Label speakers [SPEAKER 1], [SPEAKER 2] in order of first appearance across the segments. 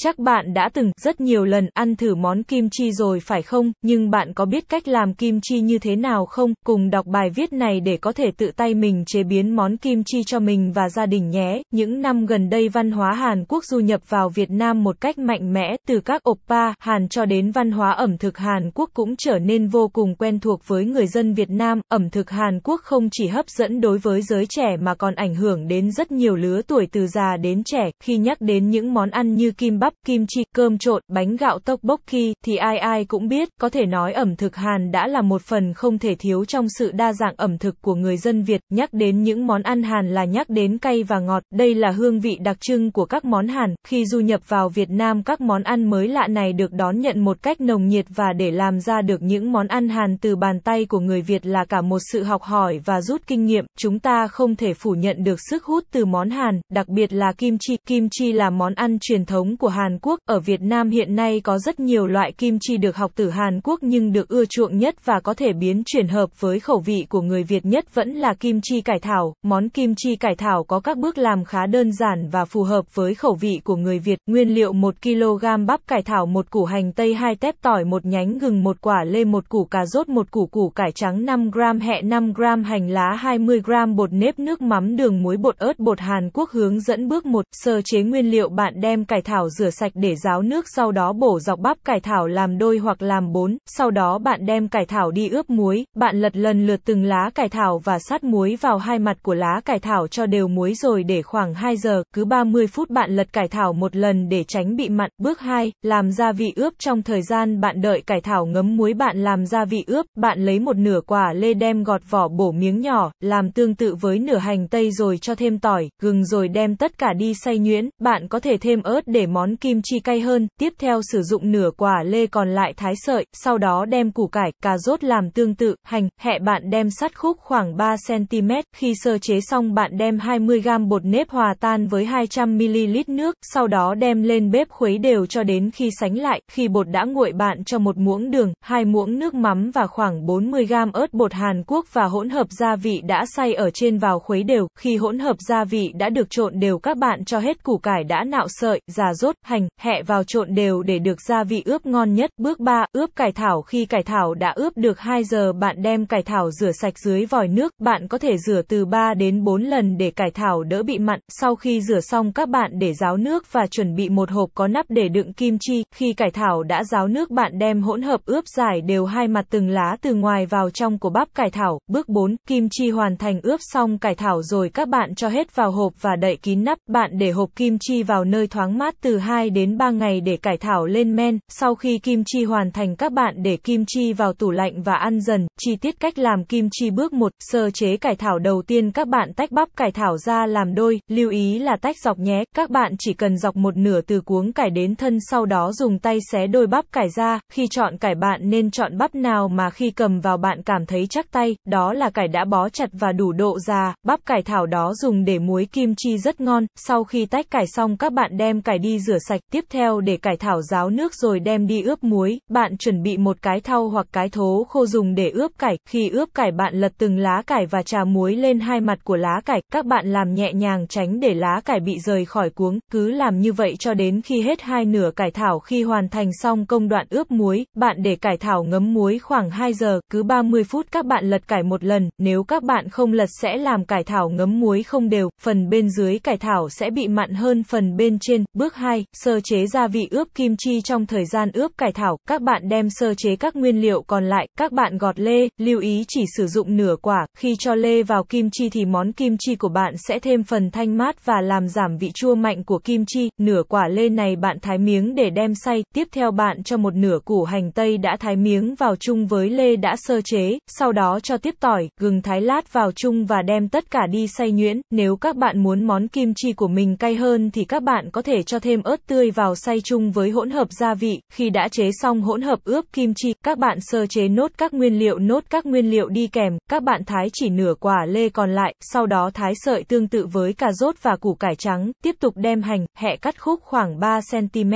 [SPEAKER 1] Chắc bạn đã từng rất nhiều lần ăn thử món kim chi rồi phải không? Nhưng bạn có biết cách làm kim chi như thế nào không? Cùng đọc bài viết này để có thể tự tay mình chế biến món kim chi cho mình và gia đình nhé. Những năm gần đây văn hóa Hàn Quốc du nhập vào Việt Nam một cách mạnh mẽ, từ các oppa Hàn cho đến văn hóa ẩm thực Hàn Quốc cũng trở nên vô cùng quen thuộc với người dân Việt Nam. Ẩm thực Hàn Quốc không chỉ hấp dẫn đối với giới trẻ mà còn ảnh hưởng đến rất nhiều lứa tuổi từ già đến trẻ. Khi nhắc đến những món ăn như kim bắp, kim chi, cơm trộn, bánh gạo tốc bốc khi thì ai ai cũng biết, có thể nói ẩm thực Hàn đã là một phần không thể thiếu trong sự đa dạng ẩm thực của người dân Việt. Nhắc đến những món ăn Hàn là nhắc đến cay và ngọt, đây là hương vị đặc trưng của các món Hàn. Khi du nhập vào Việt Nam các món ăn mới lạ này được đón nhận một cách nồng nhiệt và để làm ra được những món ăn Hàn từ bàn tay của người Việt là cả một sự học hỏi và rút kinh nghiệm. Chúng ta không thể phủ nhận được sức hút từ món Hàn, đặc biệt là kim chi. Kim chi là món ăn truyền thống của Hàn Quốc. Ở Việt Nam hiện nay có rất nhiều loại kim chi được học từ Hàn Quốc nhưng được ưa chuộng nhất và có thể biến chuyển hợp với khẩu vị của người Việt nhất vẫn là kim chi cải thảo. Món kim chi cải thảo có các bước làm khá đơn giản và phù hợp với khẩu vị của người Việt. Nguyên liệu 1 kg bắp cải thảo, một củ hành tây, hai tép tỏi, một nhánh gừng, một quả lê, một củ cà rốt, một củ củ cải trắng 5 g, hẹ 5 g, hành lá 20 g, bột nếp, nước mắm, đường, muối, bột ớt, bột Hàn Quốc hướng dẫn bước 1, sơ chế nguyên liệu bạn đem cải thảo rửa sạch để ráo nước sau đó bổ dọc bắp cải thảo làm đôi hoặc làm bốn, sau đó bạn đem cải thảo đi ướp muối, bạn lật lần lượt từng lá cải thảo và sát muối vào hai mặt của lá cải thảo cho đều muối rồi để khoảng 2 giờ, cứ 30 phút bạn lật cải thảo một lần để tránh bị mặn. Bước 2, làm gia vị ướp. Trong thời gian bạn đợi cải thảo ngấm muối bạn làm gia vị ướp, bạn lấy một nửa quả lê đem gọt vỏ bổ miếng nhỏ, làm tương tự với nửa hành tây rồi cho thêm tỏi, gừng rồi đem tất cả đi xay nhuyễn, bạn có thể thêm ớt để món kim chi cay hơn, tiếp theo sử dụng nửa quả lê còn lại thái sợi, sau đó đem củ cải, cà rốt làm tương tự, hành, hẹ bạn đem sắt khúc khoảng 3cm, khi sơ chế xong bạn đem 20g bột nếp hòa tan với 200ml nước, sau đó đem lên bếp khuấy đều cho đến khi sánh lại, khi bột đã nguội bạn cho một muỗng đường, hai muỗng nước mắm và khoảng 40g ớt bột Hàn Quốc và hỗn hợp gia vị đã xay ở trên vào khuấy đều, khi hỗn hợp gia vị đã được trộn đều các bạn cho hết củ cải đã nạo sợi, già rốt, hành, hẹ vào trộn đều để được gia vị ướp ngon nhất. Bước 3, ướp cải thảo khi cải thảo đã ướp được 2 giờ bạn đem cải thảo rửa sạch dưới vòi nước, bạn có thể rửa từ 3 đến 4 lần để cải thảo đỡ bị mặn. Sau khi rửa xong các bạn để ráo nước và chuẩn bị một hộp có nắp để đựng kim chi. Khi cải thảo đã ráo nước bạn đem hỗn hợp ướp giải đều hai mặt từng lá từ ngoài vào trong của bắp cải thảo. Bước 4, kim chi hoàn thành ướp xong cải thảo rồi các bạn cho hết vào hộp và đậy kín nắp. Bạn để hộp kim chi vào nơi thoáng mát từ 2 đến 3 ngày để cải thảo lên men. Sau khi kim chi hoàn thành các bạn để kim chi vào tủ lạnh và ăn dần. Chi tiết cách làm kim chi bước 1, sơ chế cải thảo đầu tiên các bạn tách bắp cải thảo ra làm đôi, lưu ý là tách dọc nhé. Các bạn chỉ cần dọc một nửa từ cuống cải đến thân sau đó dùng tay xé đôi bắp cải ra. Khi chọn cải bạn nên chọn bắp nào mà khi cầm vào bạn cảm thấy chắc tay, đó là cải đã bó chặt và đủ độ già. Bắp cải thảo đó dùng để muối kim chi rất ngon. Sau khi tách cải xong các bạn đem cải đi rửa sạch. Tiếp theo để cải thảo ráo nước rồi đem đi ướp muối. Bạn chuẩn bị một cái thau hoặc cái thố khô dùng để ướp cải. Khi ướp cải bạn lật từng lá cải và trà muối lên hai mặt của lá cải. Các bạn làm nhẹ nhàng tránh để lá cải bị rời khỏi cuống. Cứ làm như vậy cho đến khi hết hai nửa cải thảo. Khi hoàn thành xong công đoạn ướp muối, bạn để cải thảo ngấm muối khoảng 2 giờ. Cứ 30 phút các bạn lật cải một lần. Nếu các bạn không lật sẽ làm cải thảo ngấm muối không đều. Phần bên dưới cải thảo sẽ bị mặn hơn phần bên trên. Bước 2, sơ chế gia vị ướp kim chi trong thời gian ướp cải thảo. Các bạn đem sơ chế các nguyên liệu còn lại. Các bạn gọt lê, lưu ý chỉ sử dụng nửa quả. Khi cho lê vào kim chi thì món kim chi của bạn sẽ thêm phần thanh mát và làm giảm vị chua mạnh của kim chi. Nửa quả lê này bạn thái miếng để đem xay. Tiếp theo bạn cho một nửa củ hành tây đã thái miếng vào chung với lê đã sơ chế. Sau đó cho tiếp tỏi, gừng thái lát vào chung và đem tất cả đi xay nhuyễn. Nếu các bạn muốn món kim chi của mình cay hơn thì các bạn có thể cho thêm ớt tươi vào xay chung với hỗn hợp gia vị. Khi đã chế xong hỗn hợp ướp kim chi, các bạn sơ chế nốt các nguyên liệu nốt các nguyên liệu đi kèm. Các bạn thái chỉ nửa quả lê còn lại, sau đó thái sợi tương tự với cà rốt và củ cải trắng. Tiếp tục đem hành, hẹ cắt khúc khoảng 3 cm.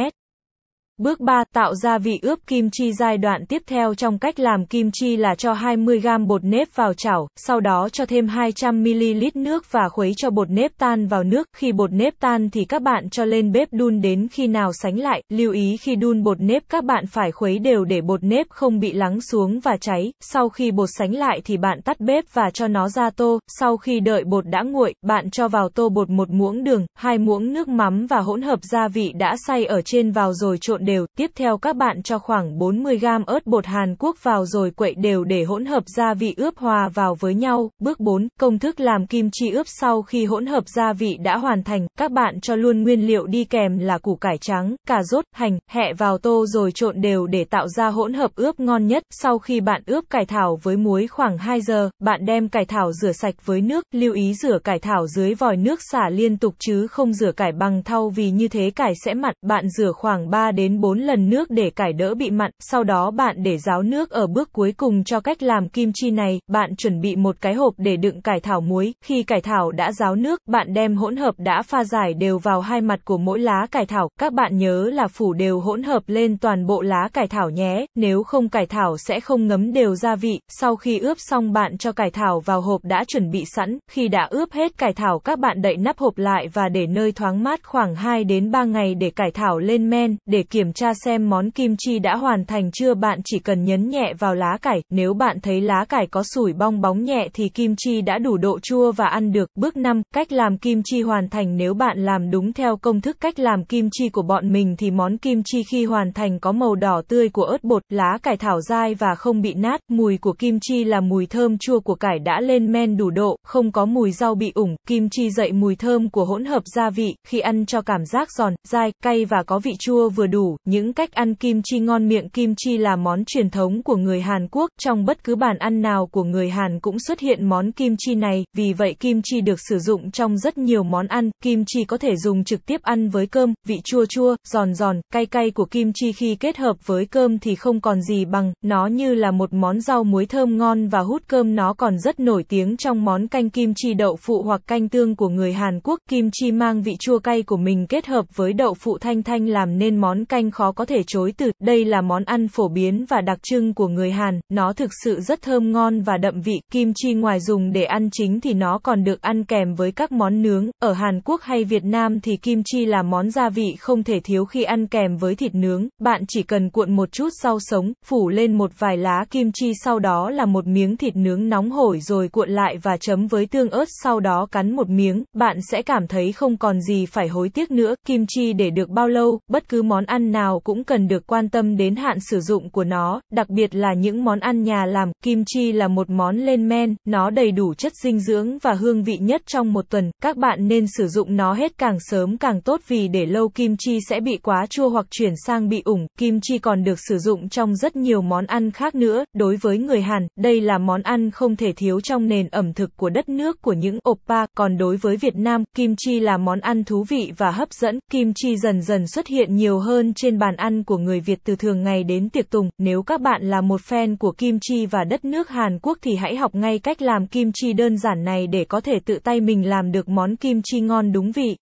[SPEAKER 1] Bước 3. Tạo gia vị ướp kim chi giai đoạn tiếp theo trong cách làm kim chi là cho 20g bột nếp vào chảo, sau đó cho thêm 200ml nước và khuấy cho bột nếp tan vào nước. Khi bột nếp tan thì các bạn cho lên bếp đun đến khi nào sánh lại. Lưu ý khi đun bột nếp các bạn phải khuấy đều để bột nếp không bị lắng xuống và cháy. Sau khi bột sánh lại thì bạn tắt bếp và cho nó ra tô. Sau khi đợi bột đã nguội, bạn cho vào tô bột một muỗng đường, hai muỗng nước mắm và hỗn hợp gia vị đã xay ở trên vào rồi trộn đều. Tiếp theo các bạn cho khoảng 40g ớt bột Hàn Quốc vào rồi quậy đều để hỗn hợp gia vị ướp hòa vào với nhau. Bước 4. Công thức làm kim chi ướp sau khi hỗn hợp gia vị đã hoàn thành, các bạn cho luôn nguyên liệu đi kèm là củ cải trắng, cà rốt, hành, hẹ vào tô rồi trộn đều để tạo ra hỗn hợp ướp ngon nhất. Sau khi bạn ướp cải thảo với muối khoảng 2 giờ, bạn đem cải thảo rửa sạch với nước, lưu ý rửa cải thảo dưới vòi nước xả liên tục chứ không rửa cải bằng thau vì như thế cải sẽ mặn. Bạn rửa khoảng 3 đến 4 lần nước để cải đỡ bị mặn, sau đó bạn để ráo nước ở bước cuối cùng cho cách làm kim chi này. Bạn chuẩn bị một cái hộp để đựng cải thảo muối. Khi cải thảo đã ráo nước, bạn đem hỗn hợp đã pha giải đều vào hai mặt của mỗi lá cải thảo. Các bạn nhớ là phủ đều hỗn hợp lên toàn bộ lá cải thảo nhé, nếu không cải thảo sẽ không ngấm đều gia vị. Sau khi ướp xong bạn cho cải thảo vào hộp đã chuẩn bị sẵn. Khi đã ướp hết cải thảo các bạn đậy nắp hộp lại và để nơi thoáng mát khoảng 2 đến 3 ngày để cải thảo lên men, để kiểm tra xem món kim chi đã hoàn thành chưa. Bạn chỉ cần nhấn nhẹ vào lá cải, nếu bạn thấy lá cải có sủi bong bóng nhẹ thì kim chi đã đủ độ chua và ăn được. Bước 5, cách làm kim chi hoàn thành. Nếu bạn làm đúng theo công thức cách làm kim chi của bọn mình thì món kim chi khi hoàn thành có màu đỏ tươi của ớt bột, lá cải thảo dai và không bị nát, mùi của kim chi là mùi thơm chua của cải đã lên men đủ độ, không có mùi rau bị ủng, kim chi dậy mùi thơm của hỗn hợp gia vị, khi ăn cho cảm giác giòn, dai, cay và có vị chua vừa đủ. Những cách ăn kim chi ngon miệng. Kim chi là món truyền thống của người Hàn Quốc, trong bất cứ bàn ăn nào của người Hàn cũng xuất hiện món kim chi này, vì vậy kim chi được sử dụng trong rất nhiều món ăn, kim chi có thể dùng trực tiếp ăn với cơm, vị chua chua, giòn giòn, cay cay của kim chi khi kết hợp với cơm thì không còn gì bằng, nó như là một món rau muối thơm ngon và hút cơm. Nó còn rất nổi tiếng trong món canh kim chi đậu phụ hoặc canh tương của người Hàn Quốc, kim chi mang vị chua cay của mình kết hợp với đậu phụ thanh thanh làm nên món canh khó có thể chối từ, đây là món ăn phổ biến và đặc trưng của người Hàn, nó thực sự rất thơm ngon và đậm vị, kim chi ngoài dùng để ăn chính thì nó còn được ăn kèm với các món nướng, ở Hàn Quốc hay Việt Nam thì kim chi là món gia vị không thể thiếu khi ăn kèm với thịt nướng, bạn chỉ cần cuộn một chút rau sống, phủ lên một vài lá kim chi sau đó là một miếng thịt nướng nóng hổi rồi cuộn lại và chấm với tương ớt sau đó cắn một miếng, bạn sẽ cảm thấy không còn gì phải hối tiếc nữa, kim chi để được bao lâu, bất cứ món ăn ăn nào cũng cần được quan tâm đến hạn sử dụng của nó, đặc biệt là những món ăn nhà làm, kim chi là một món lên men, nó đầy đủ chất dinh dưỡng và hương vị nhất trong một tuần, các bạn nên sử dụng nó hết càng sớm càng tốt vì để lâu kim chi sẽ bị quá chua hoặc chuyển sang bị ủng, kim chi còn được sử dụng trong rất nhiều món ăn khác nữa, đối với người Hàn, đây là món ăn không thể thiếu trong nền ẩm thực của đất nước của những oppa, còn đối với Việt Nam, kim chi là món ăn thú vị và hấp dẫn, kim chi dần dần xuất hiện nhiều hơn trên bàn ăn của người Việt từ thường ngày đến tiệc tùng, nếu các bạn là một fan của kim chi và đất nước Hàn Quốc thì hãy học ngay cách làm kim chi đơn giản này để có thể tự tay mình làm được món kim chi ngon đúng vị.